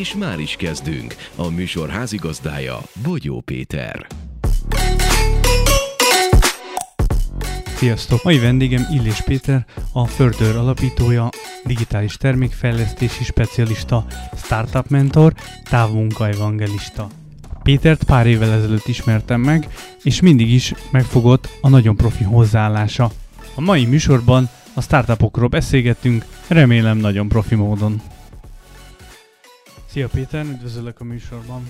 És már is kezdünk. A műsor házigazdája Bogyó Péter. Sziasztok! Mai vendégem Illés Péter, a Further alapítója, digitális termékfejlesztési specialista, startup mentor, távmunka evangelista. Pétert pár évvel ezelőtt ismertem meg, és mindig is megfogott a nagyon profi hozzáállása. A mai műsorban a startupokról beszélgettünk, remélem nagyon profi módon. Szia Péter, üdvözöllek a műsorban.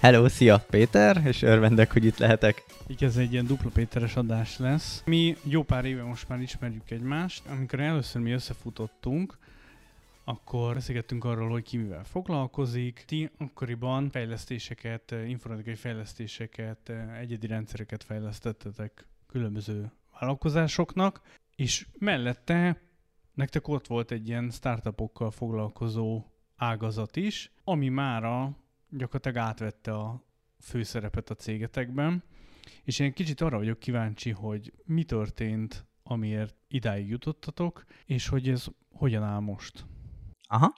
Hello, szia Péter, és örvendek, hogy itt lehetek. Így ez egy ilyen dupla Péteres adás lesz. Mi jó pár éve most már ismerjük egymást. Amikor először mi összefutottunk, akkor beszélgettünk arról, hogy ki mivel foglalkozik. Ti akkoriban fejlesztéseket, informatikai fejlesztéseket, egyedi rendszereket fejlesztettetek különböző vállalkozásoknak, és mellette nektek ott volt egy ilyen startupokkal foglalkozó ágazat is, ami mára gyakorlatilag átvette a főszerepet a cégetekben, és én kicsit arra vagyok kíváncsi, hogy mi történt, amiért idáig jutottatok, és hogy ez hogyan áll most. Aha.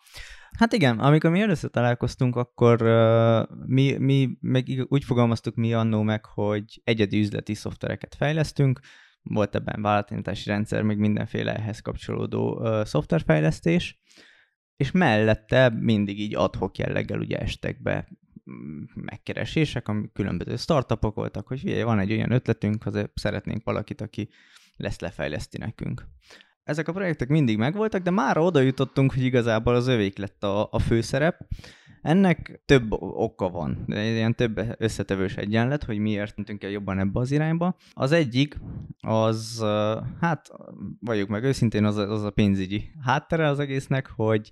Hát igen, amikor mi először találkoztunk, akkor uh, mi, mi meg úgy fogalmaztuk mi annó meg, hogy egyedi üzleti szoftvereket fejlesztünk, volt ebben vállalatítási rendszer, még mindenféle ehhez kapcsolódó uh, szoftverfejlesztés, és mellette mindig így adhok jelleggel ugye estek be mm, megkeresések, ami különböző startupok voltak, hogy figyelj, van egy olyan ötletünk, azért szeretnénk valakit, aki lesz lefejleszti nekünk. Ezek a projektek mindig megvoltak, de már oda jutottunk, hogy igazából az övék lett a, a főszerep, ennek több oka van, ilyen több összetevős egyenlet, hogy miért mentünk el jobban ebbe az irányba. Az egyik, az, hát vagyok meg őszintén, az, az a pénzügyi háttere az egésznek, hogy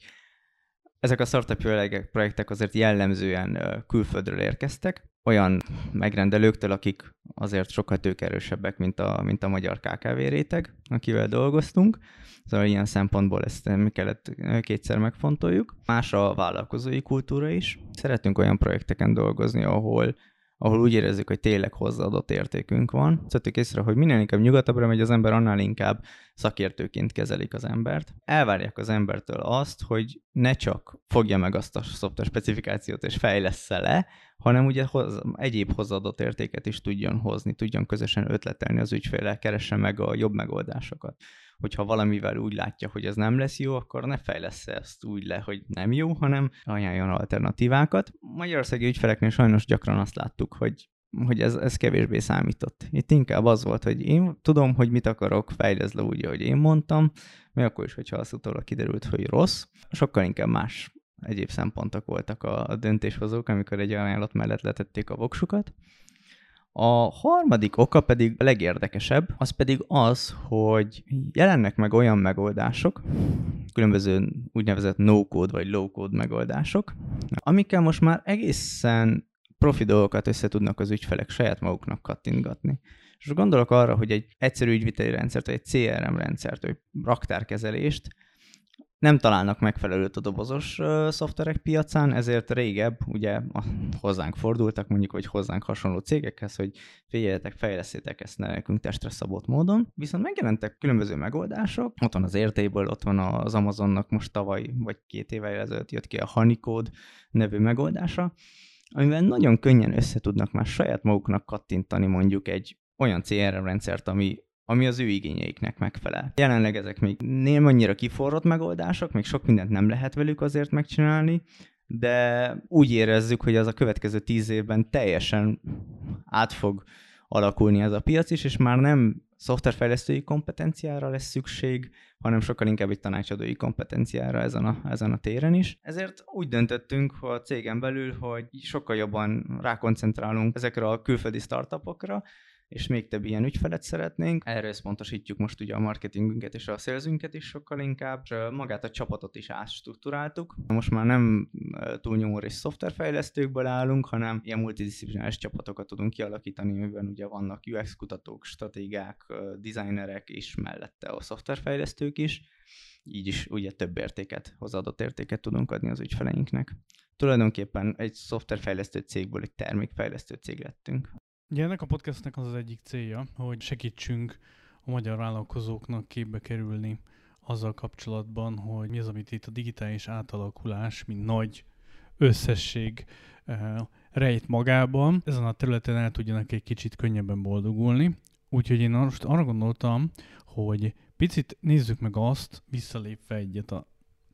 ezek a startup projektek azért jellemzően külföldről érkeztek, olyan megrendelőktől, akik azért sokkal tőkerősebbek, mint a, mint a magyar KKV réteg, akivel dolgoztunk. Szóval ilyen szempontból ezt mi kellett kétszer megfontoljuk. Más a vállalkozói kultúra is. Szeretünk olyan projekteken dolgozni, ahol ahol úgy érezzük, hogy tényleg hozzáadott értékünk van. Szedtük észre, hogy minél inkább nyugatabbra megy az ember, annál inkább szakértőként kezelik az embert. Elvárják az embertől azt, hogy ne csak fogja meg azt a szoftver specifikációt és fejlessze le, hanem ugye hoz, egyéb hozzáadott értéket is tudjon hozni, tudjon közösen ötletelni az ügyféle, keresse meg a jobb megoldásokat hogyha valamivel úgy látja, hogy ez nem lesz jó, akkor ne fejlesz ezt úgy le, hogy nem jó, hanem ajánljon alternatívákat. Magyarországi ügyfeleknél sajnos gyakran azt láttuk, hogy hogy ez, ez kevésbé számított. Itt inkább az volt, hogy én tudom, hogy mit akarok, fejleszd le úgy, ahogy én mondtam, mi akkor is, hogyha az utólag kiderült, hogy rossz, sokkal inkább más egyéb szempontok voltak a, a döntéshozók, amikor egy ajánlat mellett letették a voksukat. A harmadik oka pedig a legérdekesebb, az pedig az, hogy jelennek meg olyan megoldások, különböző úgynevezett no-code vagy low-code megoldások, amikkel most már egészen profi dolgokat össze tudnak az ügyfelek saját maguknak kattintgatni. És gondolok arra, hogy egy egyszerű ügyviteli rendszert, vagy egy CRM rendszert, vagy raktárkezelést nem találnak megfelelőt a dobozos uh, szoftverek piacán, ezért régebb ugye hozzánk fordultak, mondjuk, hogy hozzánk hasonló cégekhez, hogy figyeljetek, fejleszétek ezt nekünk testre szabott módon. Viszont megjelentek különböző megoldások, ott van az Airtable, ott van az Amazonnak most tavaly, vagy két éve ezelőtt jött ki a Honeycode nevű megoldása, amivel nagyon könnyen össze tudnak már saját maguknak kattintani mondjuk egy olyan CRM rendszert, ami ami az ő igényeiknek megfelel. Jelenleg ezek még nem annyira kiforrott megoldások, még sok mindent nem lehet velük azért megcsinálni, de úgy érezzük, hogy az a következő tíz évben teljesen át fog alakulni ez a piac is, és már nem szoftverfejlesztői kompetenciára lesz szükség, hanem sokkal inkább egy tanácsadói kompetenciára ezen a, ezen a téren is. Ezért úgy döntöttünk a cégen belül, hogy sokkal jobban rákoncentrálunk ezekre a külföldi startupokra, és még több ilyen ügyfelet szeretnénk. Erre összpontosítjuk most ugye a marketingünket és a szélzünket is sokkal inkább, és magát a csapatot is átstruktúráltuk. Most már nem túlnyomó és szoftverfejlesztőkből állunk, hanem ilyen multidisziplináris csapatokat tudunk kialakítani, amiben ugye vannak UX kutatók, stratégák, designerek és mellette a szoftverfejlesztők is így is ugye több értéket, hozzáadott értéket tudunk adni az ügyfeleinknek. Tulajdonképpen egy szoftverfejlesztő cégből egy termékfejlesztő cég lettünk. Ugye ennek a podcastnek az az egyik célja, hogy segítsünk a magyar vállalkozóknak képbe kerülni azzal kapcsolatban, hogy mi az, amit itt a digitális átalakulás, mint nagy összesség uh, rejt magában. Ezen a területen el tudjanak egy kicsit könnyebben boldogulni. Úgyhogy én most arra gondoltam, hogy picit nézzük meg azt, visszalépve egyet a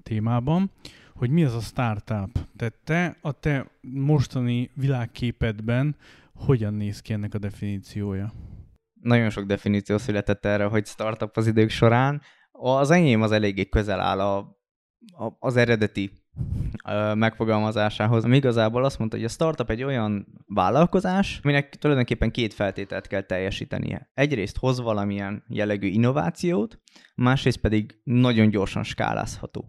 témában, hogy mi az a startup. Tehát te a te mostani világképedben hogyan néz ki ennek a definíciója? Nagyon sok definíció született erre, hogy startup az idők során. Az enyém az eléggé közel áll a, a, az eredeti megfogalmazásához. Ami igazából azt mondta, hogy a startup egy olyan vállalkozás, aminek tulajdonképpen két feltételt kell teljesítenie. Egyrészt hoz valamilyen jellegű innovációt, másrészt pedig nagyon gyorsan skálázható.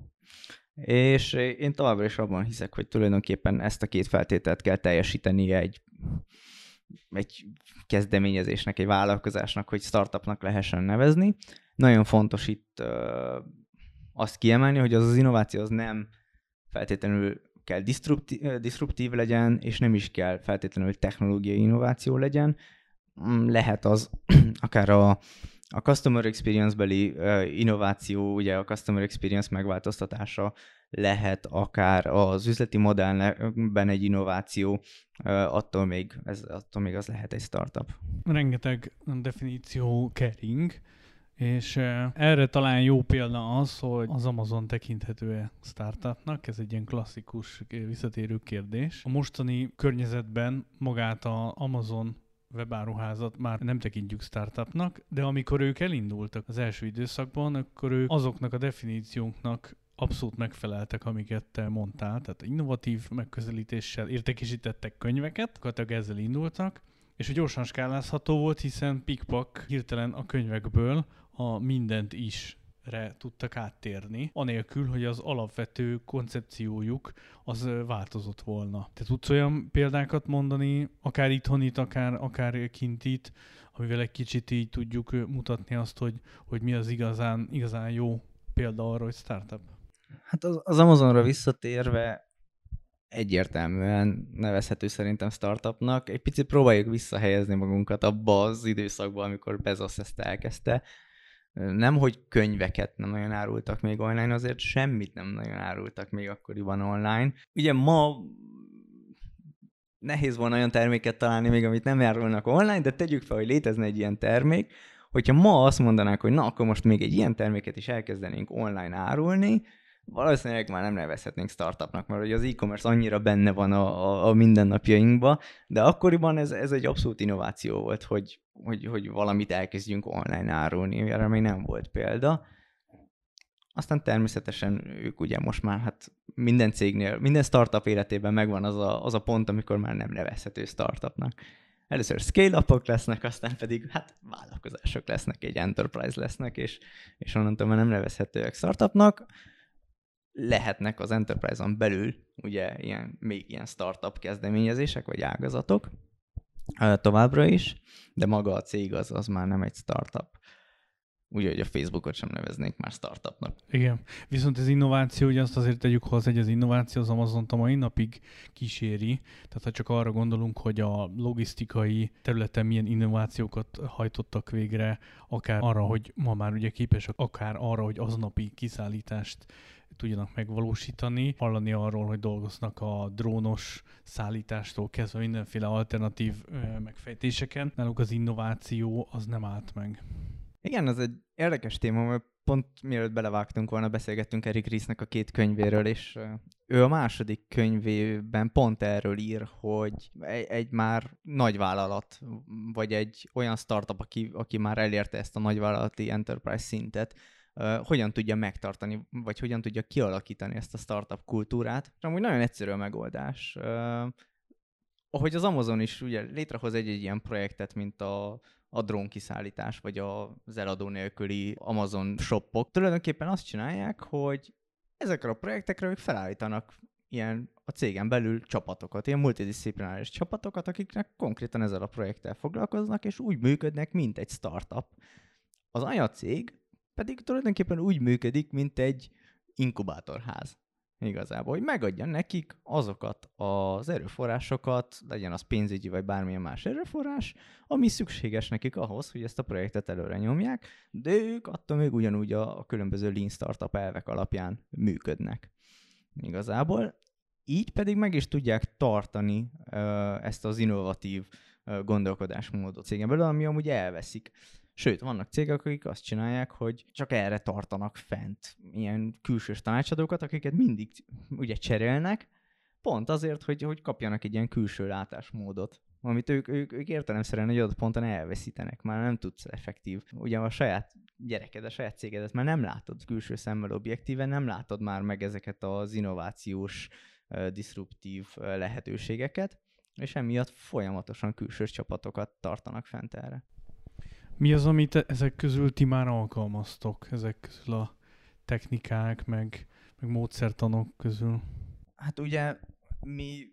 És én továbbra is abban hiszek, hogy tulajdonképpen ezt a két feltételt kell teljesítenie egy, egy kezdeményezésnek, egy vállalkozásnak, hogy startupnak lehessen nevezni. Nagyon fontos itt azt kiemelni, hogy az az innováció az nem feltétlenül kell disruptív, disruptív legyen, és nem is kell feltétlenül technológiai innováció legyen. Mm, lehet az akár a, a customer experience-beli innováció, ugye a customer experience megváltoztatása, lehet akár az üzleti modellben egy innováció, attól még, ez, attól még az lehet egy startup. Rengeteg definíció kering, és erre talán jó példa az, hogy az Amazon tekinthető-e startupnak, ez egy ilyen klasszikus visszatérő kérdés. A mostani környezetben magát a Amazon webáruházat már nem tekintjük startupnak, de amikor ők elindultak az első időszakban, akkor ők azoknak a definícióknak abszolút megfeleltek, amiket te mondtál, tehát innovatív megközelítéssel értékesítettek könyveket, akkor ezzel indultak, és hogy gyorsan skálázható volt, hiszen Pikpak hirtelen a könyvekből a mindent is re tudtak áttérni, anélkül, hogy az alapvető koncepciójuk az változott volna. Te tudsz olyan példákat mondani, akár itthonit, akár, akár kintit, amivel egy kicsit így tudjuk mutatni azt, hogy, hogy mi az igazán, igazán jó példa arra, hogy startup? Hát az, az Amazonra visszatérve egyértelműen nevezhető szerintem startupnak. Egy picit próbáljuk visszahelyezni magunkat abba az időszakba, amikor Bezos ezt elkezdte, nem, hogy könyveket nem nagyon árultak még online, azért semmit nem nagyon árultak még akkoriban online. Ugye ma nehéz volna olyan terméket találni még, amit nem árulnak online, de tegyük fel, hogy létezne egy ilyen termék, hogyha ma azt mondanák, hogy na, akkor most még egy ilyen terméket is elkezdenénk online árulni, valószínűleg már nem nevezhetnénk startupnak, mert hogy az e-commerce annyira benne van a, a, a mindennapjainkban, de akkoriban ez, ez egy abszolút innováció volt, hogy, hogy, hogy valamit elkezdjünk online árulni, erre még nem volt példa. Aztán természetesen ők ugye most már hát minden cégnél, minden startup életében megvan az a, az a pont, amikor már nem nevezhető startupnak. Először scale-upok lesznek, aztán pedig hát vállalkozások lesznek, egy enterprise lesznek, és, és onnantól már nem nevezhetőek startupnak lehetnek az Enterprise-on belül ugye ilyen, még ilyen startup kezdeményezések vagy ágazatok továbbra is, de maga a cég az, az már nem egy startup. Úgyhogy a Facebookot sem neveznék már startupnak. Igen. Viszont az innováció, ugye azt azért tegyük hozzá, hogy az innováció az amazon a mai napig kíséri. Tehát ha csak arra gondolunk, hogy a logisztikai területen milyen innovációkat hajtottak végre, akár arra, hogy ma már ugye képesek, akár arra, hogy aznapi kiszállítást tudjanak megvalósítani. Hallani arról, hogy dolgoznak a drónos szállítástól kezdve mindenféle alternatív megfejtéseken. Náluk az innováció az nem állt meg. Igen, ez egy érdekes téma, mert pont mielőtt belevágtunk volna, beszélgettünk Erik Riesnek a két könyvéről, és ő a második könyvében pont erről ír, hogy egy, egy már nagyvállalat, vagy egy olyan startup, aki, aki már elérte ezt a nagyvállalati enterprise szintet, hogyan tudja megtartani, vagy hogyan tudja kialakítani ezt a startup kultúrát. És amúgy nagyon egyszerű a megoldás. ahogy az Amazon is ugye létrehoz egy-egy ilyen projektet, mint a, a drónkiszállítás, vagy az eladó nélküli Amazon shopok, tulajdonképpen azt csinálják, hogy ezekre a projektekre ők felállítanak ilyen a cégen belül csapatokat, ilyen multidisziplináris csapatokat, akiknek konkrétan ezzel a projekttel foglalkoznak, és úgy működnek, mint egy startup. Az anyacég pedig tulajdonképpen úgy működik, mint egy inkubátorház igazából, hogy megadja nekik azokat az erőforrásokat, legyen az pénzügyi vagy bármilyen más erőforrás, ami szükséges nekik ahhoz, hogy ezt a projektet előre nyomják, de ők attól még ugyanúgy a, a különböző lean startup elvek alapján működnek. Igazából így pedig meg is tudják tartani ezt az innovatív gondolkodásmódot cégen belül, ami amúgy elveszik. Sőt, vannak cégek, akik azt csinálják, hogy csak erre tartanak fent ilyen külsős tanácsadókat, akiket mindig ugye cserélnek, pont azért, hogy, hogy kapjanak egy ilyen külső látásmódot, amit ők, ők, ők értelemszerűen egy adott ponton elveszítenek, már nem tudsz effektív. Ugye a saját gyereked, a saját cégedet már nem látod külső szemmel objektíven, nem látod már meg ezeket az innovációs, disruptív lehetőségeket, és emiatt folyamatosan külső csapatokat tartanak fent erre. Mi az, amit ezek közül ti már alkalmaztok, ezek közül a technikák, meg, meg módszertanok közül? Hát ugye mi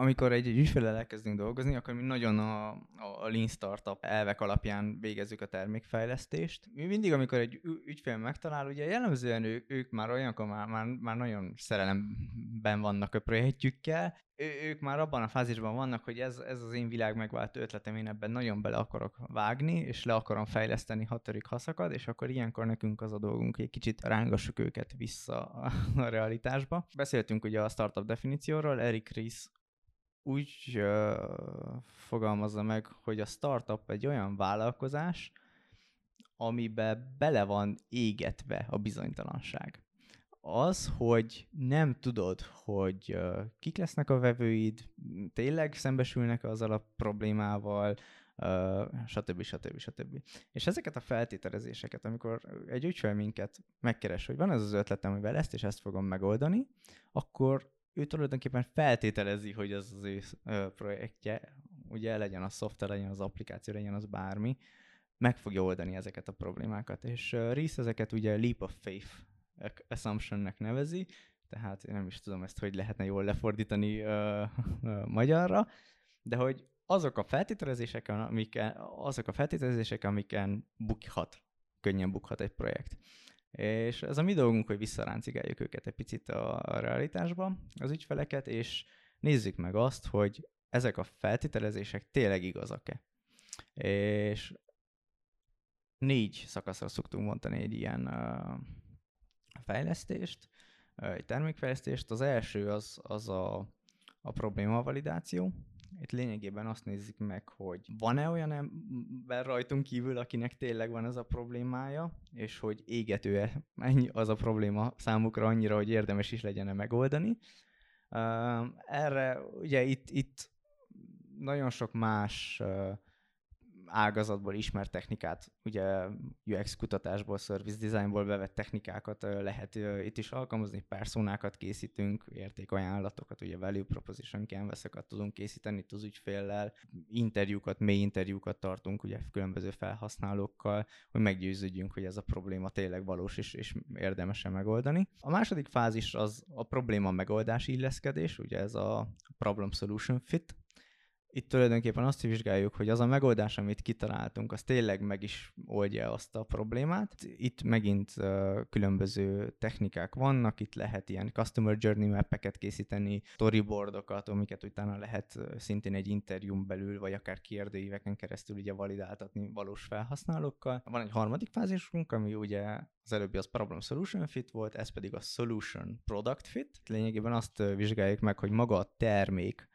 amikor egy, egy ügyfélel elkezdünk dolgozni, akkor mi nagyon a, a Lean Startup elvek alapján végezzük a termékfejlesztést. Mi mindig, amikor egy ügyfél megtalál, ugye jellemzően ő, ők már olyankor már, már, már nagyon szerelemben vannak a projektjükkel, ő, ők már abban a fázisban vannak, hogy ez, ez az én világ megváltó ötletem, én ebben nagyon bele akarok vágni, és le akarom fejleszteni hatörik haszakad, és akkor ilyenkor nekünk az a dolgunk, hogy egy kicsit rángassuk őket vissza a, a realitásba. Beszéltünk ugye a startup definícióról, Eric Ries úgy uh, fogalmazza meg, hogy a startup egy olyan vállalkozás, amiben bele van égetve a bizonytalanság. Az, hogy nem tudod, hogy uh, kik lesznek a vevőid, tényleg szembesülnek azzal a problémával, uh, stb. stb. stb. És ezeket a feltételezéseket, amikor egy ügyfél minket megkeres, hogy van ez az ötletem, amivel ezt és ezt fogom megoldani, akkor ő tulajdonképpen feltételezi, hogy az az ő projektje, ugye legyen a szoftver, legyen az applikáció, legyen az bármi, meg fogja oldani ezeket a problémákat. És Reese ezeket ugye leap of faith assumptionnek nevezi, tehát én nem is tudom ezt, hogy lehetne jól lefordítani uh, uh, magyarra, de hogy azok a feltételezések, amiken, azok a feltételezések, amiken bukhat, könnyen bukhat egy projekt. És ez a mi dolgunk, hogy visszaráncigáljuk őket egy picit a, realitásba, az ügyfeleket, és nézzük meg azt, hogy ezek a feltételezések tényleg igazak-e. És négy szakaszra szoktunk mondani egy ilyen fejlesztést, uh, egy termékfejlesztést. Az első az, az a, a probléma validáció, itt lényegében azt nézzük meg, hogy van-e olyan ember rajtunk kívül, akinek tényleg van ez a problémája, és hogy égető-e ennyi az a probléma számukra annyira, hogy érdemes is legyen megoldani. Erre ugye itt, itt nagyon sok más ágazatból ismert technikát, ugye UX kutatásból, service designból bevett technikákat lehet itt is alkalmazni, personákat készítünk, értékajánlatokat, ugye value proposition canvas tudunk készíteni itt az ügyféllel, interjúkat, mély interjúkat tartunk ugye különböző felhasználókkal, hogy meggyőződjünk, hogy ez a probléma tényleg valós és, és érdemesen megoldani. A második fázis az a probléma megoldás illeszkedés, ugye ez a problem solution fit, itt tulajdonképpen azt vizsgáljuk, hogy az a megoldás, amit kitaláltunk, az tényleg meg is oldja azt a problémát. Itt megint uh, különböző technikák vannak, itt lehet ilyen customer journey mappeket készíteni, storyboardokat, amiket utána lehet szintén egy interjún belül, vagy akár kérdőíveken keresztül ugye validáltatni valós felhasználókkal. Van egy harmadik fázisunk, ami ugye az előbbi az problem solution fit volt, ez pedig a solution product fit. Lényegében azt vizsgáljuk meg, hogy maga a termék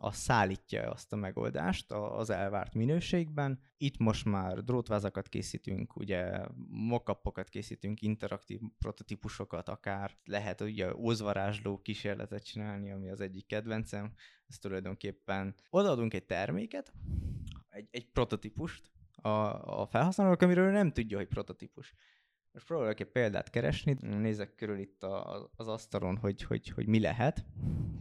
az szállítja azt a megoldást az elvárt minőségben. Itt most már drótvázakat készítünk, ugye mockupokat készítünk, interaktív prototípusokat akár, lehet ugye ózvarázsló kísérletet csinálni, ami az egyik kedvencem. Ez tulajdonképpen odaadunk egy terméket, egy, egy prototípust a, a felhasználók, amiről nem tudja, hogy prototípus. Most próbálok egy példát keresni, nézek körül itt a, az asztalon, hogy, hogy, hogy mi lehet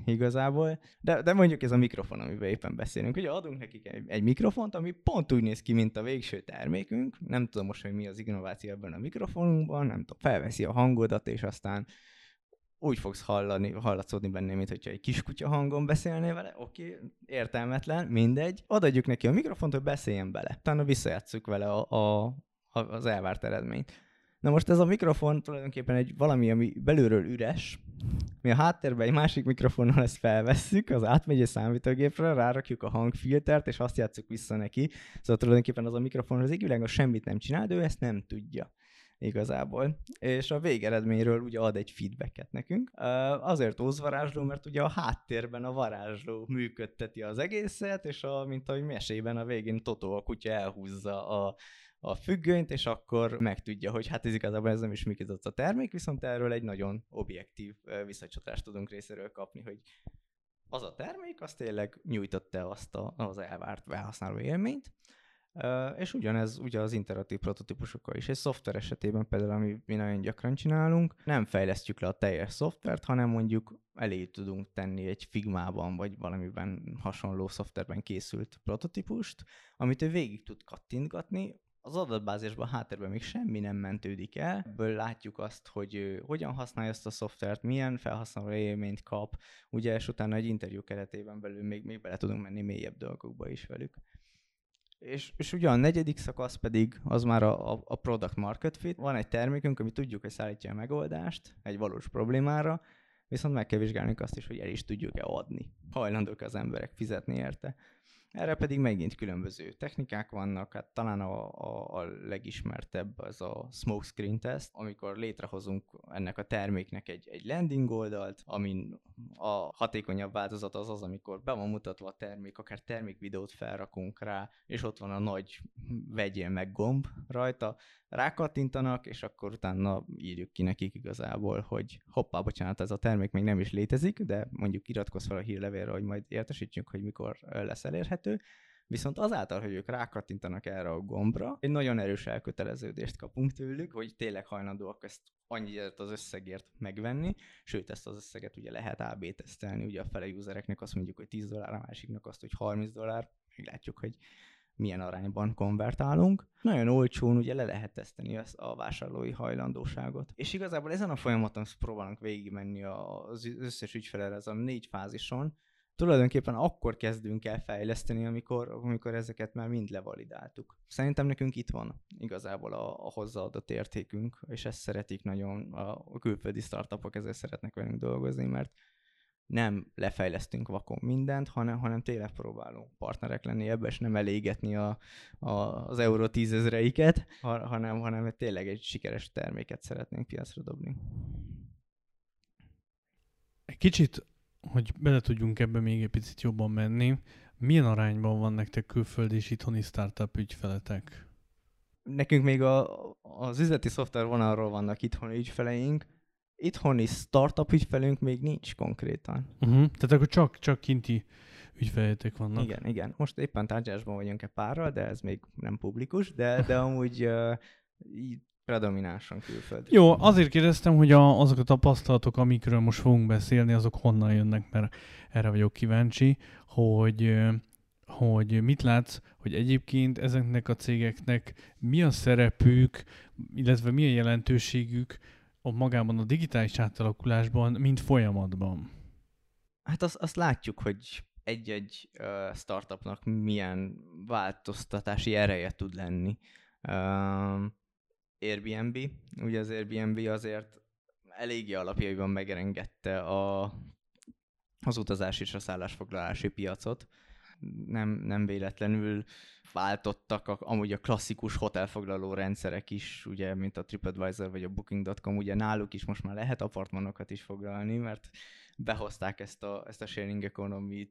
igazából, de, de mondjuk ez a mikrofon, amiben éppen beszélünk. Ugye adunk nekik egy, egy mikrofont, ami pont úgy néz ki, mint a végső termékünk. Nem tudom most, hogy mi az innováció ebben a mikrofonunkban, nem tudom, felveszi a hangodat, és aztán úgy fogsz hallani, hallatszódni benne, mint hogyha egy kiskutya hangon beszélnél vele, oké, okay, értelmetlen, mindegy. Adadjuk neki a mikrofont, hogy beszéljen bele. Utána visszajátszuk vele a, a, az elvárt eredményt. Na most ez a mikrofon tulajdonképpen egy valami, ami belülről üres. Mi a háttérben egy másik mikrofonnal ezt felvesszük, az átmegy egy számítógépre, rárakjuk a hangfiltert, és azt játszuk vissza neki. Szóval tulajdonképpen az a mikrofon az égvilágon semmit nem csinál, de ő ezt nem tudja igazából. És a végeredményről ugye ad egy feedbacket nekünk. Azért ózvarázsló, mert ugye a háttérben a varázsló működteti az egészet, és a, mint ahogy mesében a végén Totó a kutya elhúzza a, a függönyt, és akkor megtudja, hogy hát ez igazából ez nem is működött a termék, viszont erről egy nagyon objektív visszacsatást tudunk részéről kapni, hogy az a termék, az tényleg nyújtotta azt a, az elvárt felhasználó élményt, és ugyanez ugye az interaktív prototípusokkal is. Egy szoftver esetében például, ami mi nagyon gyakran csinálunk, nem fejlesztjük le a teljes szoftvert, hanem mondjuk elé tudunk tenni egy Figmában, vagy valamiben hasonló szoftverben készült prototípust, amit ő végig tud kattintgatni, az adatbázisban háttérben még semmi nem mentődik el, ebből látjuk azt, hogy hogyan használja ezt a szoftvert, milyen felhasználó élményt kap, ugye, és utána egy interjú keretében belül még, még bele tudunk menni mélyebb dolgokba is velük. És, és ugye a negyedik szakasz pedig az már a, a, a product market fit. Van egy termékünk, ami tudjuk, hogy szállítja a megoldást egy valós problémára, viszont meg kell vizsgálni azt is, hogy el is tudjuk-e adni. Hajlandók az emberek fizetni érte. Erre pedig megint különböző technikák vannak, hát talán a, a, a legismertebb az a smokescreen test, amikor létrehozunk ennek a terméknek egy, egy landing oldalt, amin a hatékonyabb változat az az, amikor be van mutatva a termék, akár termékvideót felrakunk rá, és ott van a nagy vegyél meg gomb rajta, rákattintanak, és akkor utána írjuk ki nekik igazából, hogy hoppá, bocsánat, ez a termék még nem is létezik, de mondjuk iratkozz fel a hírlevélre, hogy majd értesítsünk, hogy mikor lesz elérhető. Viszont azáltal, hogy ők rákattintanak erre a gombra, egy nagyon erős elköteleződést kapunk tőlük, hogy tényleg hajlandóak ezt annyit az összegért megvenni, sőt ezt az összeget ugye lehet AB tesztelni, ugye a fele usereknek azt mondjuk, hogy 10 dollár, a másiknak azt, hogy 30 dollár, meglátjuk, hogy milyen arányban konvertálunk. Nagyon olcsón ugye le lehet teszteni a vásárlói hajlandóságot. És igazából ezen a folyamaton próbálunk végigmenni az összes ügyfelel ez a négy fázison, tulajdonképpen akkor kezdünk el fejleszteni, amikor, amikor ezeket már mind levalidáltuk. Szerintem nekünk itt van igazából a, a hozzáadott értékünk, és ezt szeretik nagyon a külföldi startupok, ezzel szeretnek velünk dolgozni, mert nem lefejlesztünk vakon mindent, hanem, hanem tényleg próbálunk partnerek lenni ebbe, és nem elégetni a, a, az euró tízezreiket, hanem, hanem tényleg egy sikeres terméket szeretnénk piacra dobni. Egy kicsit, hogy bele tudjunk ebbe még egy picit jobban menni, milyen arányban van nektek külföldi és itthoni startup ügyfeletek? Nekünk még a, az üzleti szoftver vonalról vannak itthoni ügyfeleink, itthoni startup ügyfelünk még nincs konkrétan. Uh-huh. Tehát akkor csak, csak kinti ügyfeletek vannak. Igen, igen. Most éppen tárgyásban vagyunk egy párral, de ez még nem publikus, de, de amúgy uh, predominánsan külföldi. Jó, azért kérdeztem, hogy a, azok a tapasztalatok, amikről most fogunk beszélni, azok honnan jönnek, mert erre vagyok kíváncsi, hogy hogy mit látsz, hogy egyébként ezeknek a cégeknek mi a szerepük, illetve mi a jelentőségük a magában a digitális átalakulásban, mint folyamatban? Hát azt, azt látjuk, hogy egy-egy uh, startupnak milyen változtatási ereje tud lenni. Uh, Airbnb, ugye az Airbnb azért eléggé alapjaiban megrengette a, az utazás és a szállásfoglalási piacot. Nem, nem véletlenül váltottak a, amúgy a klasszikus hotelfoglaló rendszerek is, ugye, mint a TripAdvisor vagy a Booking.com, ugye náluk is most már lehet apartmanokat is foglalni, mert behozták ezt a, ezt a sharing economy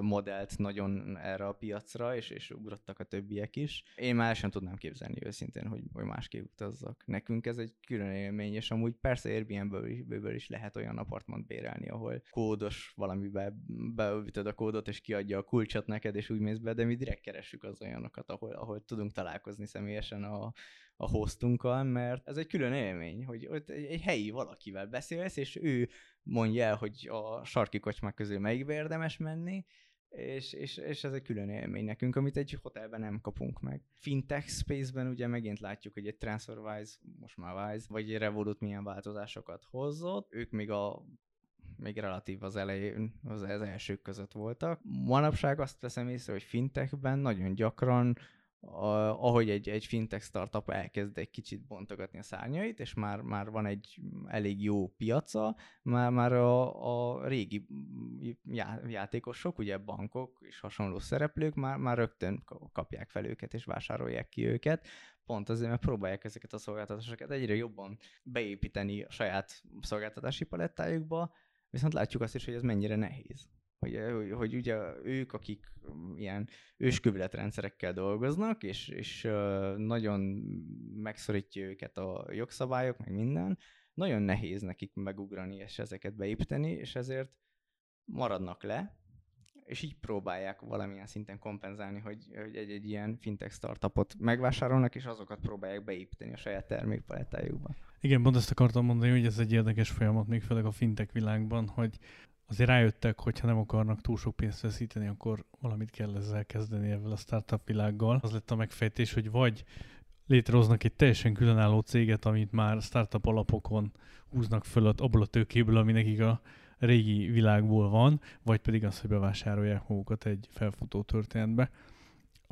modellt nagyon erre a piacra, és, és ugrottak a többiek is. Én már sem tudnám képzelni őszintén, hogy, hogy másképp utazzak. Nekünk ez egy külön élmény, és amúgy persze Airbnb-ből is lehet olyan apartmant bérelni, ahol kódos valamibe beütöd a kódot, és kiadja a kulcsot neked, és úgy mész be, de mi direkt keressük az olyanokat, ahol, ahol tudunk találkozni személyesen a, a hostunkkal, mert ez egy külön élmény, hogy ott egy, helyi valakivel beszélsz, és ő mondja el, hogy a sarki kocsmák közül melyikbe érdemes menni, és, és, és ez egy külön élmény nekünk, amit egy hotelben nem kapunk meg. Fintech space-ben ugye megint látjuk, hogy egy TransferWise, most már Wise, vagy egy Revolut milyen változásokat hozott, ők még a még relatív az elején, az, az elsők között voltak. Manapság azt veszem észre, hogy fintechben nagyon gyakran ahogy egy, egy fintech startup elkezd egy kicsit bontogatni a szárnyait, és már, már van egy elég jó piaca, már, már a, a régi já, játékosok, ugye bankok és hasonló szereplők már, már rögtön kapják fel őket és vásárolják ki őket, pont azért, mert próbálják ezeket a szolgáltatásokat egyre jobban beépíteni a saját szolgáltatási palettájukba, viszont látjuk azt is, hogy ez mennyire nehéz hogy, eh, hogy, hogy ugye ők, akik mm, ilyen őskövületrendszerekkel dolgoznak, és, és nagyon megszorítja őket a jogszabályok, meg minden, nagyon nehéz nekik megugrani és ezeket beépíteni, és ezért maradnak le, és így próbálják valamilyen szinten kompenzálni, hogy, hogy egy, egy ilyen fintech startupot megvásárolnak, és azokat próbálják beépíteni a saját termékpalettájukba. Igen, pont ezt akartam mondani, hogy ez egy érdekes folyamat, még főleg a fintech világban, hogy azért rájöttek, hogy ha nem akarnak túl sok pénzt veszíteni, akkor valamit kell ezzel kezdeni ebben a startup világgal. Az lett a megfejtés, hogy vagy létrehoznak egy teljesen különálló céget, amit már startup alapokon húznak föl abból a tőkéből, ami nekik a régi világból van, vagy pedig az, hogy bevásárolják magukat egy felfutó történetbe.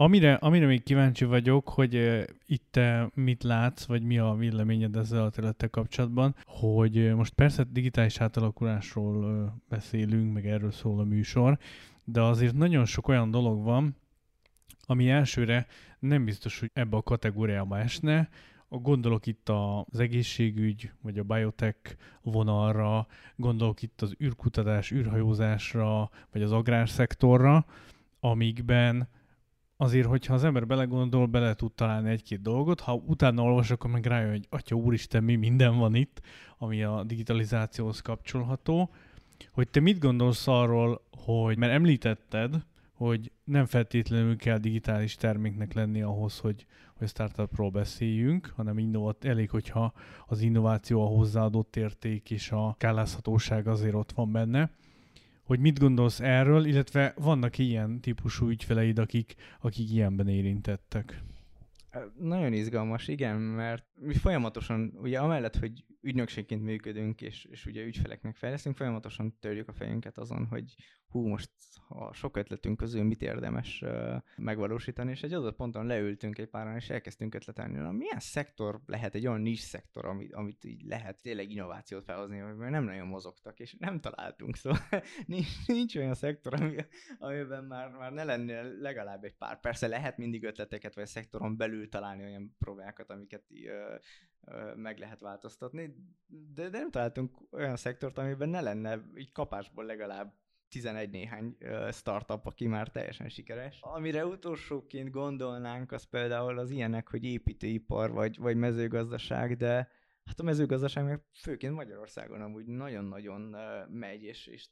Amire, amire még kíváncsi vagyok, hogy uh, itt te mit látsz, vagy mi a véleményed ezzel a területtel kapcsolatban, hogy uh, most persze digitális átalakulásról uh, beszélünk, meg erről szól a műsor, de azért nagyon sok olyan dolog van, ami elsőre nem biztos, hogy ebbe a kategóriába esne, Gondolok itt az egészségügy, vagy a biotech vonalra, gondolok itt az űrkutatás, űrhajózásra, vagy az agrárszektorra, amikben azért, hogyha az ember belegondol, bele tud találni egy-két dolgot, ha utána olvas, akkor meg rájön, hogy atya úristen, mi minden van itt, ami a digitalizációhoz kapcsolható. Hogy te mit gondolsz arról, hogy, mert említetted, hogy nem feltétlenül kell digitális terméknek lenni ahhoz, hogy, hogy startupról beszéljünk, hanem innovat, elég, hogyha az innováció, a hozzáadott érték és a kálázhatóság azért ott van benne hogy mit gondolsz erről, illetve vannak ilyen típusú ügyfeleid, akik, akik ilyenben érintettek? Nagyon izgalmas, igen, mert mi folyamatosan, ugye amellett, hogy ügynökségként működünk, és, és ugye ügyfeleknek fejlesztünk, folyamatosan törjük a fejünket azon, hogy hú, most a sok ötletünk közül mit érdemes megvalósítani, és egy adott ponton leültünk egy páran, és elkezdtünk ötletelni, na milyen szektor lehet egy olyan nincs szektor, amit, amit így lehet tényleg innovációt felhozni, mert nem nagyon mozogtak, és nem találtunk, szóval nincs, nincs olyan szektor, ami, amiben már, már ne lenne legalább egy pár. Persze lehet mindig ötleteket, vagy a szektoron belül találni olyan problémákat, amiket uh, uh, meg lehet változtatni, de, de nem találtunk olyan szektort, amiben ne lenne így kapásból legalább 11 néhány startup, aki már teljesen sikeres. Amire utolsóként gondolnánk, az például az ilyenek, hogy építőipar vagy, vagy mezőgazdaság, de hát a mezőgazdaság meg főként Magyarországon amúgy nagyon-nagyon megy, és, és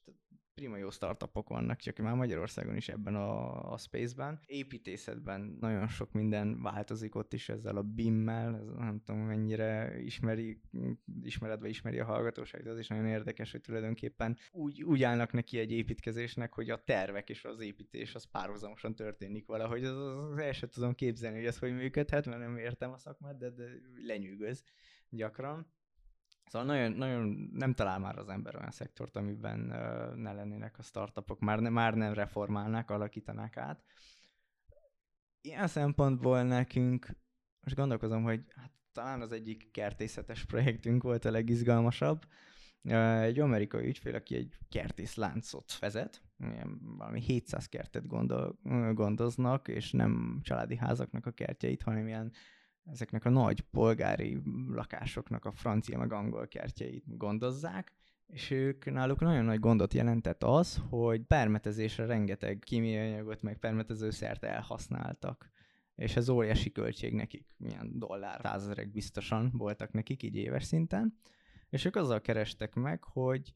prima jó startupok vannak, csak már Magyarországon is ebben a, a space-ben. Építészetben nagyon sok minden változik ott is ezzel a BIM-mel, ez nem tudom mennyire ismeri, ismered vagy ismeri a hallgatóság, az is nagyon érdekes, hogy tulajdonképpen úgy, úgy állnak neki egy építkezésnek, hogy a tervek és az építés az párhuzamosan történik valahogy. Az, az, az el sem tudom képzelni, hogy ez hogy működhet, mert nem értem a szakmát, de, de lenyűgöz gyakran. Szóval nagyon, nagyon nem talál már az ember olyan szektort, amiben ne lennének a startupok, már, ne, már nem reformálnák, alakítanák át. Ilyen szempontból nekünk, most gondolkozom, hogy hát, talán az egyik kertészetes projektünk volt a legizgalmasabb. Egy amerikai ügyfél, aki egy kertészláncot vezet, valami 700 kertet gondol, gondoznak, és nem családi házaknak a kertjeit, hanem ilyen ezeknek a nagy polgári lakásoknak a francia meg angol kertjeit gondozzák, és ők náluk nagyon nagy gondot jelentett az, hogy permetezésre rengeteg kémiai anyagot, meg permetezőszert elhasználtak. És ez óriási költség nekik, milyen dollár, százezerek biztosan voltak nekik így éves szinten. És ők azzal kerestek meg, hogy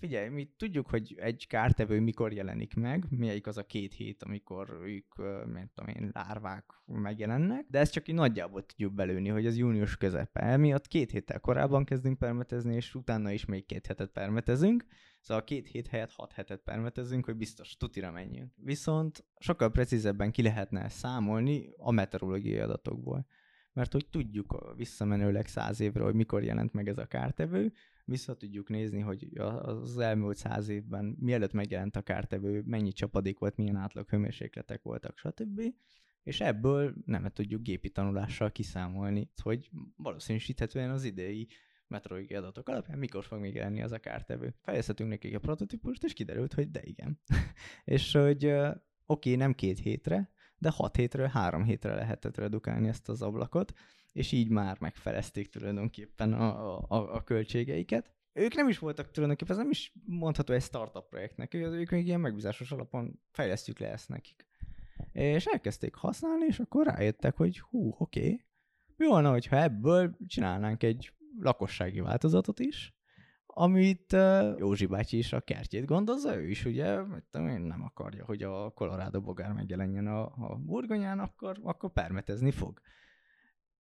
figyelj, mi tudjuk, hogy egy kártevő mikor jelenik meg, melyik az a két hét, amikor ők, mint tudom én, lárvák megjelennek, de ezt csak így nagyjából tudjuk belőni, hogy az június közepe. Emiatt két héttel korábban kezdünk permetezni, és utána is még két hetet permetezünk, szóval két hét helyett hat hetet permetezünk, hogy biztos tutira menjünk. Viszont sokkal precízebben ki lehetne számolni a meteorológiai adatokból mert hogy tudjuk visszamenőleg száz évre, hogy mikor jelent meg ez a kártevő, vissza tudjuk nézni, hogy az elmúlt száz évben, mielőtt megjelent a kártevő, mennyi csapadék volt, milyen átlag hőmérsékletek voltak, stb. És ebből nem tudjuk gépi tanulással kiszámolni, hogy valószínűsíthetően az idei meteorológiai adatok alapján mikor fog még jelenni az a kártevő. Fejezhetünk nekik a prototípust, és kiderült, hogy de igen. és hogy oké, okay, nem két hétre, de hat hétről három hétre lehetett redukálni ezt az ablakot, és így már megfelezték tulajdonképpen a, a, a költségeiket. Ők nem is voltak tulajdonképpen, ez nem is mondható egy startup projektnek, ők még ilyen megbízásos alapon fejlesztjük le ezt nekik. És elkezdték használni, és akkor rájöttek, hogy hú, oké, okay, mi volna, hogyha ebből csinálnánk egy lakossági változatot is, amit uh, Józsi bácsi is a kertjét gondozza, ő is ugye, én, nem akarja, hogy a Colorado bogár megjelenjen a, a burgonyán, akkor, akkor permetezni fog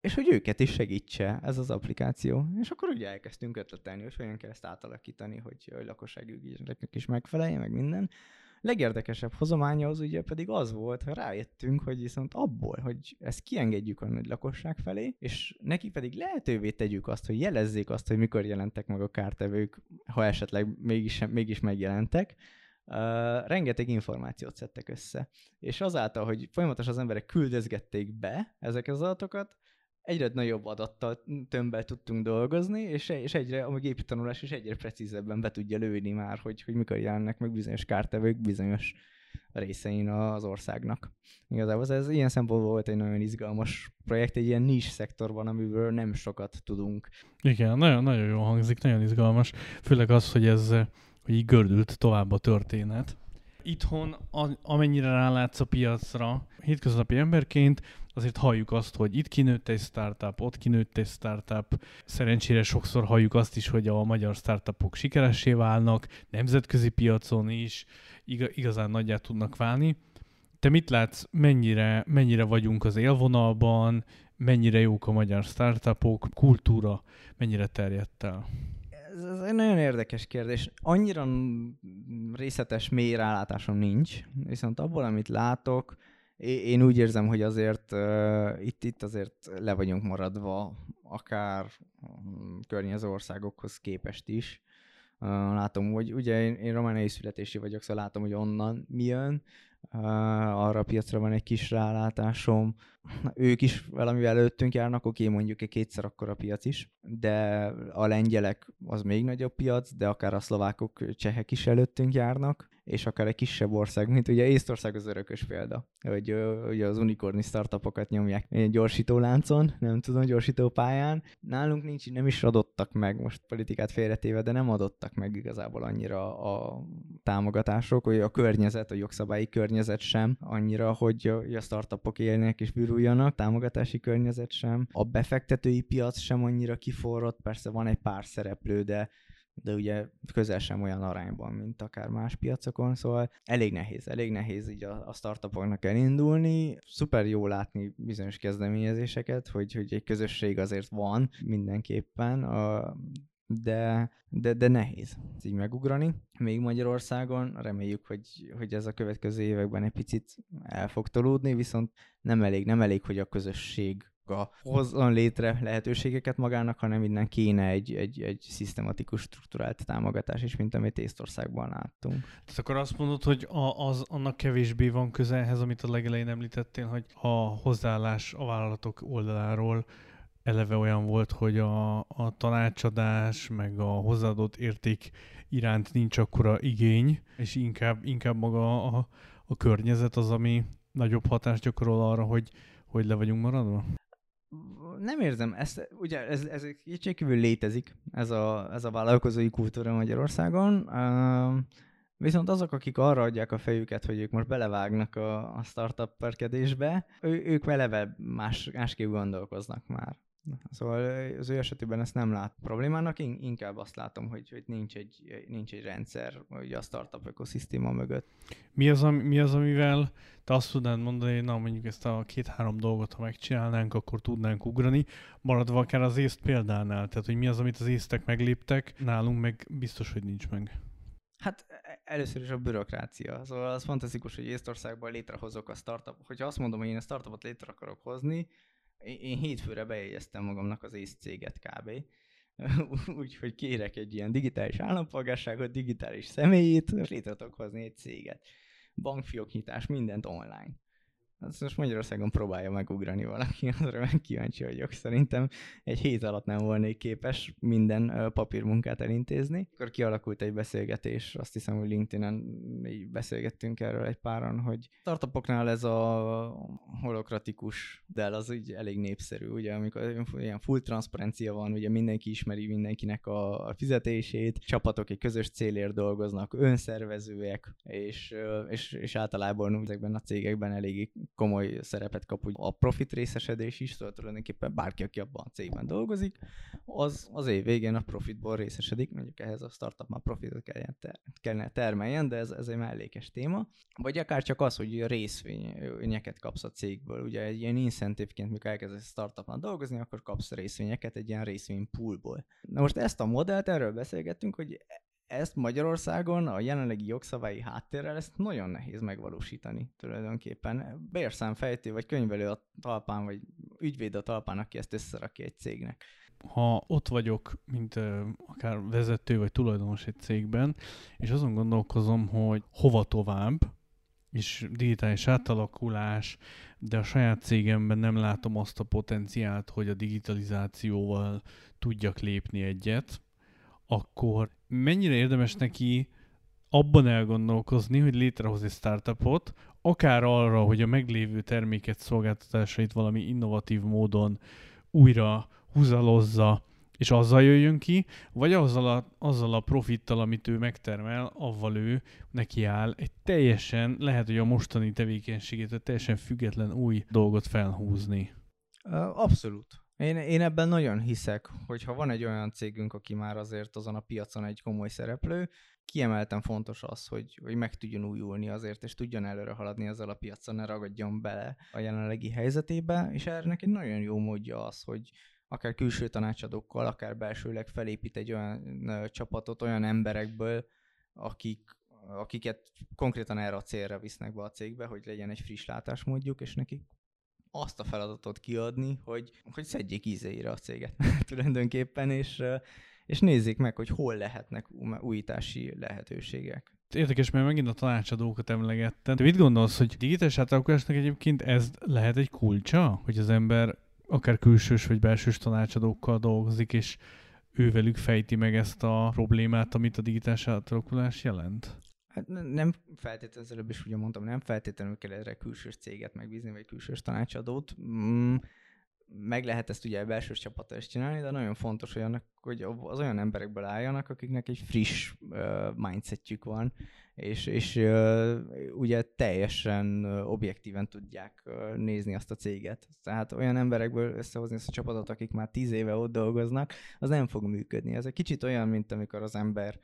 és hogy őket is segítse ez az applikáció. És akkor ugye elkezdtünk ötletelni, hogy hogyan kell ezt átalakítani, hogy a lakosságügyeknek is megfeleljen, meg minden. Legérdekesebb hozománya az ugye pedig az volt, hogy rájöttünk, hogy viszont abból, hogy ezt kiengedjük a nagy lakosság felé, és neki pedig lehetővé tegyük azt, hogy jelezzék azt, hogy mikor jelentek meg a kártevők, ha esetleg mégis, mégis megjelentek, Uh, rengeteg információt szedtek össze. És azáltal, hogy folyamatosan az emberek küldözgették be ezeket az adatokat, egyre nagyobb adattal tömbben tudtunk dolgozni, és, egyre, a gépi tanulás is egyre precízebben be tudja lőni már, hogy, hogy mikor jelennek meg bizonyos kártevők bizonyos részein az országnak. Igazából ez ilyen szempontból volt egy nagyon izgalmas projekt, egy ilyen nis szektorban, amiből nem sokat tudunk. Igen, nagyon, nagyon jó hangzik, nagyon izgalmas. Főleg az, hogy ez hogy így gördült tovább a történet. Itthon, amennyire rálátsz a piacra, hétköznapi emberként, azért halljuk azt, hogy itt kinőtt egy startup, ott kinőtt egy startup. Szerencsére sokszor halljuk azt is, hogy a magyar startupok sikeressé válnak, nemzetközi piacon is igazán nagyját tudnak válni. Te mit látsz, mennyire, mennyire vagyunk az élvonalban, mennyire jók a magyar startupok, kultúra mennyire terjedt el? Ez, ez egy nagyon érdekes kérdés. Annyira részletes, mély rálátásom nincs, viszont abból, amit látok, én úgy érzem, hogy azért uh, itt, itt azért le vagyunk maradva, akár um, környező országokhoz képest is. Uh, látom, hogy ugye én, én romániai születési vagyok, szóval látom, hogy onnan mi jön, arra a piacra van egy kis rálátásom. Ők is valamivel előttünk járnak, oké, mondjuk egy kétszer akkor a piac is, de a lengyelek az még nagyobb piac, de akár a szlovákok, csehek is előttünk járnak, és akár egy kisebb ország, mint ugye Észtország az örökös példa, hogy ugye az unikorni startupokat nyomják egy gyorsító láncon, nem tudom, gyorsító pályán. Nálunk nincs, nem is adottak meg, most politikát félretéve, de nem adottak meg igazából annyira a támogatások, hogy a környezet, a jogszabályi környezet sem annyira, hogy a startupok élnek és bűrüljanak, támogatási környezet sem. A befektetői piac sem annyira kiforrott, persze van egy pár szereplő, de de ugye közel sem olyan arányban, mint akár más piacokon, szóval elég nehéz, elég nehéz így a, a startupoknak elindulni. Szuper jó látni bizonyos kezdeményezéseket, hogy, hogy egy közösség azért van mindenképpen, a, de, de, de nehéz így megugrani. Még Magyarországon reméljük, hogy, hogy ez a következő években egy picit el fog tolódni, viszont nem elég, nem elég, hogy a közösség hozzon létre lehetőségeket magának, hanem minden kéne egy, egy, egy szisztematikus, strukturált támogatás is, mint amit Észtországban láttunk. Tehát akkor azt mondod, hogy a, az annak kevésbé van köze ehhez, amit a legelején említettél, hogy a hozzáállás a vállalatok oldaláról eleve olyan volt, hogy a, a tanácsadás, meg a hozzáadott érték iránt nincs akkora igény, és inkább, inkább maga a, a környezet az, ami nagyobb hatást gyakorol arra, hogy, hogy le vagyunk maradva? Nem érzem, ezt, ugye ez, ez kétségkívül létezik, ez a, ez a vállalkozói kultúra Magyarországon, viszont azok, akik arra adják a fejüket, hogy ők most belevágnak a, a startup perkedésbe, ő, ők veleve más, másképp gondolkoznak már. Szóval az ő esetében ezt nem lát problémának, inkább azt látom, hogy, hogy nincs, egy, nincs egy rendszer hogy a startup ökoszisztéma mögött. Mi az, mi az, amivel te azt tudnád mondani, hogy na mondjuk ezt a két-három dolgot, ha megcsinálnánk, akkor tudnánk ugrani, maradva akár az észt példánál, tehát hogy mi az, amit az észtek megléptek, nálunk meg biztos, hogy nincs meg. Hát e, először is a bürokrácia. Szóval az fantasztikus, hogy Észtországban létrehozok a startup. Hogyha azt mondom, hogy én a startupot létre akarok hozni, én hétfőre bejegyeztem magamnak az ész céget kb. Úgyhogy kérek egy ilyen digitális állampolgárságot, digitális személyét, és létre hozni egy céget. Bankfióknyitás, mindent online. Azt most Magyarországon próbálja megugrani valaki, azra meg kíváncsi vagyok. Szerintem egy hét alatt nem volnék képes minden papírmunkát elintézni. Akkor kialakult egy beszélgetés, azt hiszem, hogy LinkedIn-en így beszélgettünk erről egy páran, hogy startupoknál ez a holokratikus del az úgy elég népszerű, ugye, amikor ilyen full transzparencia van, ugye mindenki ismeri mindenkinek a, fizetését, csapatok egy közös célért dolgoznak, önszervezőek, és, és, és általában ezekben a cégekben elég komoly szerepet kap úgy a profit részesedés is, szóval tulajdonképpen bárki, aki abban a cégben dolgozik, az az év végén a profitból részesedik, mondjuk ehhez a startup már profitot kellene, ter- kellene termeljen, de ez, ez egy mellékes téma. Vagy akár csak az, hogy részvényeket kapsz a cégből, ugye egy ilyen incentívként, mikor elkezdesz startupnál dolgozni, akkor kapsz részvényeket egy ilyen részvény poolból. Na most ezt a modellt, erről beszélgettünk, hogy ezt Magyarországon a jelenlegi jogszabályi háttérrel ezt nagyon nehéz megvalósítani tulajdonképpen. Bérszámfejtő vagy könyvelő a talpán, vagy ügyvéd a talpán, aki ezt összerakja egy cégnek. Ha ott vagyok, mint akár vezető vagy tulajdonos egy cégben, és azon gondolkozom, hogy hova tovább, és digitális átalakulás, de a saját cégemben nem látom azt a potenciált, hogy a digitalizációval tudjak lépni egyet, akkor mennyire érdemes neki abban elgondolkozni, hogy létrehoz egy startupot, akár arra, hogy a meglévő terméket, szolgáltatásait valami innovatív módon újra húzalozza, és azzal jöjjön ki, vagy azzal a, azzal a profittal, amit ő megtermel, avval ő neki áll egy teljesen, lehet, hogy a mostani tevékenységét, teljesen független új dolgot felhúzni. Abszolút. Én, én ebben nagyon hiszek, hogy ha van egy olyan cégünk, aki már azért azon a piacon egy komoly szereplő, kiemelten fontos az, hogy, hogy meg tudjon újulni azért, és tudjon előre haladni ezzel a piacon, ne ragadjon bele a jelenlegi helyzetébe, és erre egy nagyon jó módja az, hogy akár külső tanácsadókkal, akár belsőleg felépít egy olyan csapatot olyan emberekből, akik, akiket konkrétan erre a célra visznek be a cégbe, hogy legyen egy friss látásmódjuk, és nekik azt a feladatot kiadni, hogy, hogy szedjék ízeire a céget tulajdonképpen, és, és nézzék meg, hogy hol lehetnek újítási lehetőségek. Érdekes, mert megint a tanácsadókat emlegettem. Te mit gondolsz, hogy digitális átalakulásnak egyébként ez lehet egy kulcsa, hogy az ember akár külsős vagy belsős tanácsadókkal dolgozik, és ővelük fejti meg ezt a problémát, amit a digitális átalakulás jelent? Hát nem feltétlenül, az előbb is ugye mondtam, nem feltétlenül kell erre külsős céget megbízni, vagy külsős tanácsadót. Mm, meg lehet ezt ugye a belsős csapata is csinálni, de nagyon fontos, hogy, annak, hogy az olyan emberekből álljanak, akiknek egy friss mindsetjük van, és, és ugye teljesen objektíven tudják nézni azt a céget. Tehát olyan emberekből összehozni ezt a csapatot, akik már tíz éve ott dolgoznak, az nem fog működni. Ez egy kicsit olyan, mint amikor az ember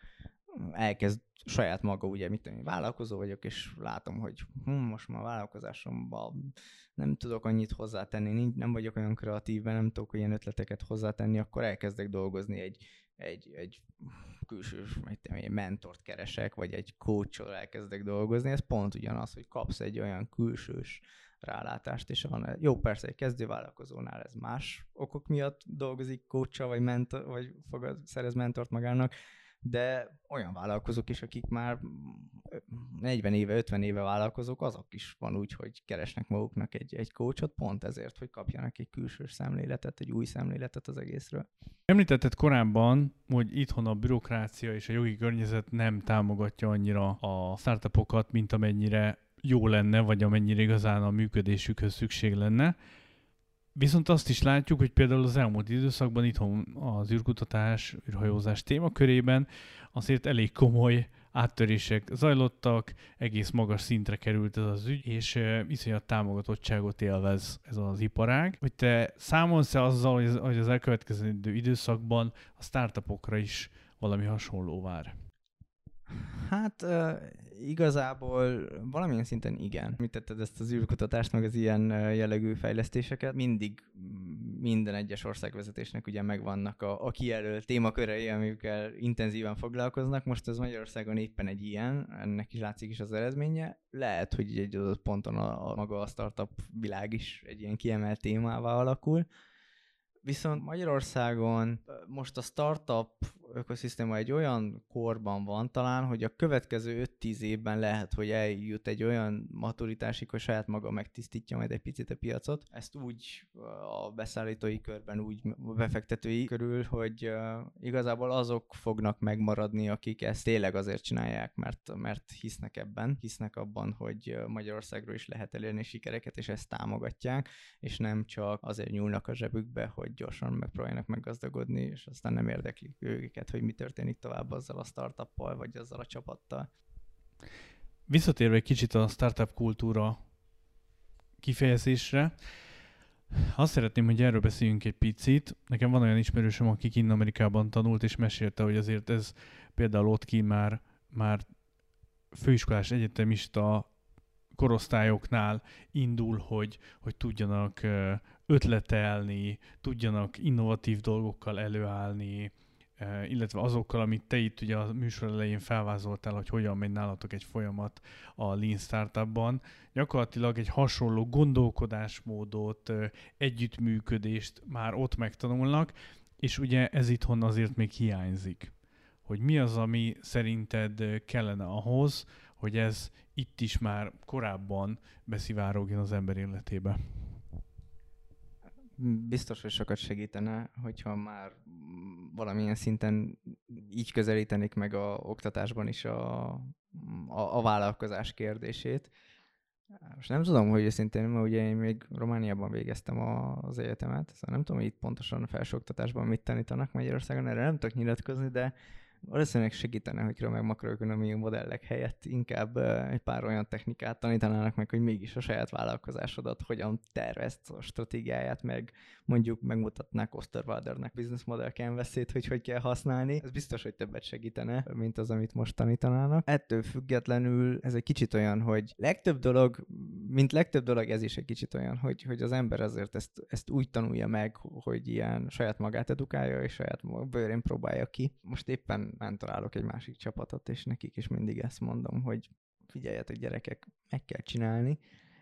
elkezd saját maga, ugye, mit tudom, vállalkozó vagyok, és látom, hogy hm, most már vállalkozásomban nem tudok annyit hozzátenni, nem vagyok olyan kreatív, nem tudok olyan ötleteket hozzátenni, akkor elkezdek dolgozni egy, egy, egy külső egy mentort keresek, vagy egy coachol elkezdek dolgozni, ez pont ugyanaz, hogy kapsz egy olyan külsős rálátást, és van, jó, persze egy kezdővállalkozónál ez más okok miatt dolgozik coachal, vagy, mentor, vagy fogad, szerez mentort magának, de olyan vállalkozók is, akik már 40 éve, 50 éve vállalkozók, azok is van úgy, hogy keresnek maguknak egy, egy coachot, pont ezért, hogy kapjanak egy külső szemléletet, egy új szemléletet az egészről. Említetted korábban, hogy itthon a bürokrácia és a jogi környezet nem támogatja annyira a startupokat, mint amennyire jó lenne, vagy amennyire igazán a működésükhöz szükség lenne. Viszont azt is látjuk, hogy például az elmúlt időszakban itthon az űrkutatás, űrhajózás témakörében azért elég komoly áttörések zajlottak, egész magas szintre került ez az ügy, és iszonyat támogatottságot élvez ez az iparág. Hogy te számolsz-e azzal, hogy az, hogy az elkövetkező időszakban a startupokra is valami hasonló vár? Hát igazából valamilyen szinten igen. Mit tetted ezt az űrkutatást, meg az ilyen jellegű fejlesztéseket? Mindig minden egyes országvezetésnek ugye megvannak a, a kijelölt témakörei, amikkel intenzíven foglalkoznak. Most ez Magyarországon éppen egy ilyen, ennek is látszik is az eredménye. Lehet, hogy egy adott ponton a, a maga a startup világ is egy ilyen kiemelt témává alakul. Viszont Magyarországon most a startup ökoszisztéma egy olyan korban van talán, hogy a következő 5-10 évben lehet, hogy eljut egy olyan maturitásig, hogy saját maga megtisztítja majd egy picit a piacot. Ezt úgy a beszállítói körben, úgy befektetői körül, hogy igazából azok fognak megmaradni, akik ezt tényleg azért csinálják, mert, mert hisznek ebben, hisznek abban, hogy Magyarországról is lehet elérni sikereket, és ezt támogatják, és nem csak azért nyúlnak a zsebükbe, hogy gyorsan megpróbáljanak meggazdagodni, és aztán nem érdekli őket hogy mi történik tovább azzal a startuppal, vagy azzal a csapattal. Visszatérve egy kicsit a startup kultúra kifejezésre, azt szeretném, hogy erről beszéljünk egy picit. Nekem van olyan ismerősöm, aki kinn Amerikában tanult, és mesélte, hogy azért ez például ott ki már, már főiskolás egyetemista korosztályoknál indul, hogy, hogy tudjanak ötletelni, tudjanak innovatív dolgokkal előállni, illetve azokkal, amit te itt ugye a műsor elején felvázoltál, hogy hogyan megy nálatok egy folyamat a Lean Startupban, gyakorlatilag egy hasonló gondolkodásmódot, együttműködést már ott megtanulnak, és ugye ez itthon azért még hiányzik. Hogy mi az, ami szerinted kellene ahhoz, hogy ez itt is már korábban beszivárogjon az ember életébe? Biztos, hogy sokat segítene, hogyha már valamilyen szinten így közelítenék meg a oktatásban is a, a, a vállalkozás kérdését. Most nem tudom, hogy őszintén, mert ugye én még Romániában végeztem az egyetemet, szóval nem tudom, hogy itt pontosan a felsőoktatásban mit tanítanak Magyarországon, erre nem tudok nyilatkozni, de valószínűleg segítene, hogy meg makroökonomiai modellek helyett inkább egy pár olyan technikát tanítanának meg, hogy mégis a saját vállalkozásodat hogyan tervezt a stratégiáját, meg mondjuk megmutatnák Osterwaldernek business model canvas hogy hogy kell használni. Ez biztos, hogy többet segítene, mint az, amit most tanítanának. Ettől függetlenül ez egy kicsit olyan, hogy legtöbb dolog, mint legtöbb dolog, ez is egy kicsit olyan, hogy, hogy az ember azért ezt, ezt úgy tanulja meg, hogy ilyen saját magát edukálja, és saját bőrén próbálja ki. Most éppen mentorálok egy másik csapatot, és nekik is mindig ezt mondom, hogy figyeljetek gyerekek, meg kell csinálni,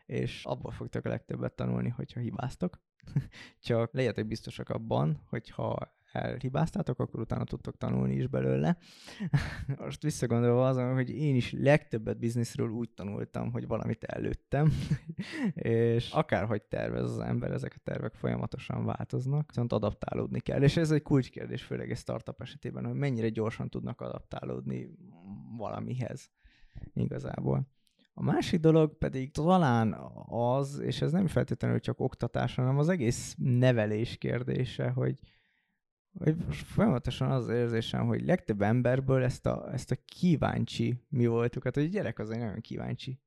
és abból fogtok a legtöbbet tanulni, hogyha hibáztok. Csak legyetek biztosak abban, hogyha elhibáztátok, akkor utána tudtok tanulni is belőle. Most visszagondolva azon, hogy én is legtöbbet bizniszről úgy tanultam, hogy valamit előttem, és akárhogy tervez az ember, ezek a tervek folyamatosan változnak, viszont adaptálódni kell. És ez egy kulcskérdés, főleg egy startup esetében, hogy mennyire gyorsan tudnak adaptálódni valamihez igazából. A másik dolog pedig talán az, és ez nem feltétlenül csak oktatás, hanem az egész nevelés kérdése, hogy hogy folyamatosan az érzésem, hogy legtöbb emberből ezt a, ezt a kíváncsi mi voltuk, hát hogy a gyerek az egy nagyon kíváncsi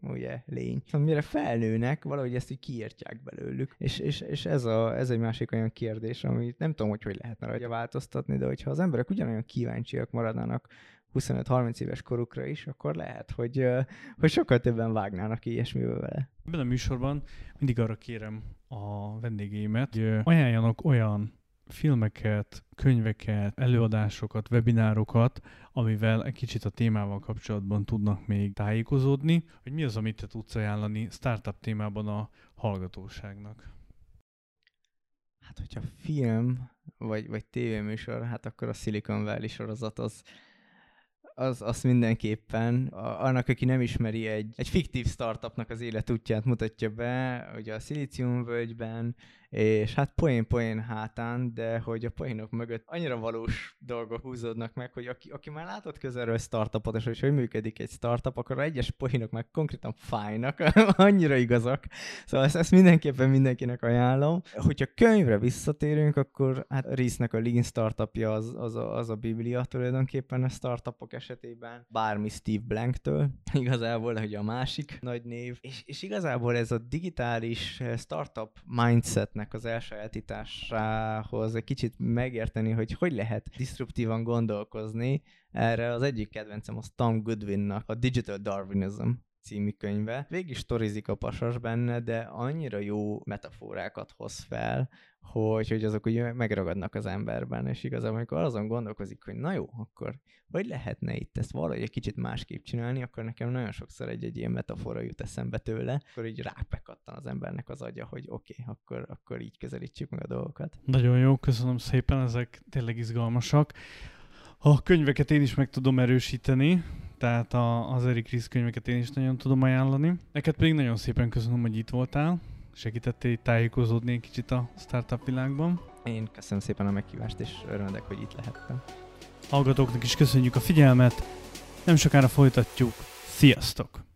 ugye, lény. Szóval mire felnőnek, valahogy ezt így kiírtják belőlük. És, és, és ez, a, ez egy másik olyan kérdés, amit nem tudom, hogy hogy lehetne rajta változtatni, de hogyha az emberek ugyanolyan kíváncsiak maradnának 25-30 éves korukra is, akkor lehet, hogy, hogy sokkal többen vágnának ilyesmivel vele. Ebben a műsorban mindig arra kérem a vendégeimet, hogy ajánljanak olyan filmeket, könyveket, előadásokat, webinárokat, amivel egy kicsit a témával kapcsolatban tudnak még tájékozódni, hogy mi az, amit te tudsz ajánlani startup témában a hallgatóságnak. Hát, hogyha film vagy, vagy tévéműsor, hát akkor a Silicon Valley sorozat az, az, az mindenképpen. A, annak, aki nem ismeri, egy, egy fiktív startupnak az életútját mutatja be, ugye a Szilíciumvölgyben, és hát poén-poén hátán, de hogy a poénok mögött annyira valós dolgok húzódnak meg, hogy aki, aki már látott közelről startupot, és hogy hogy működik egy startup, akkor a egyes poénok meg konkrétan fájnak, annyira igazak. Szóval ezt, ezt mindenképpen mindenkinek ajánlom. Hogyha könyvre visszatérünk, akkor hát Reese-nek a Lean startupja az, az, a, az a biblia tulajdonképpen a startupok esetében, bármi Steve Blank-től, igazából, hogy a másik nagy név, és, és igazából ez a digitális startup mindset ötletnek az elsajátításához egy kicsit megérteni, hogy hogy lehet disruptívan gondolkozni. Erre az egyik kedvencem az Tom Goodwinnak a Digital Darwinism című könyve. Végig storizik a pasas benne, de annyira jó metaforákat hoz fel, hogy, hogy azok ugye megragadnak az emberben, és igazából amikor azon gondolkozik, hogy na jó, akkor vagy lehetne itt ezt valahogy egy kicsit másképp csinálni, akkor nekem nagyon sokszor egy-egy ilyen metafora jut eszembe tőle, akkor így rápekattan az embernek az agya, hogy oké, okay, akkor, akkor így közelítsük meg a dolgokat. Nagyon jó, köszönöm szépen, ezek tényleg izgalmasak. A könyveket én is meg tudom erősíteni, tehát a, az Eric Ries könyveket én is nagyon tudom ajánlani. Neked pedig nagyon szépen köszönöm, hogy itt voltál segítettél tájékozódni egy kicsit a startup világban. Én köszönöm szépen a meghívást, és örülök, hogy itt lehettem. Hallgatóknak is köszönjük a figyelmet, nem sokára folytatjuk. Sziasztok!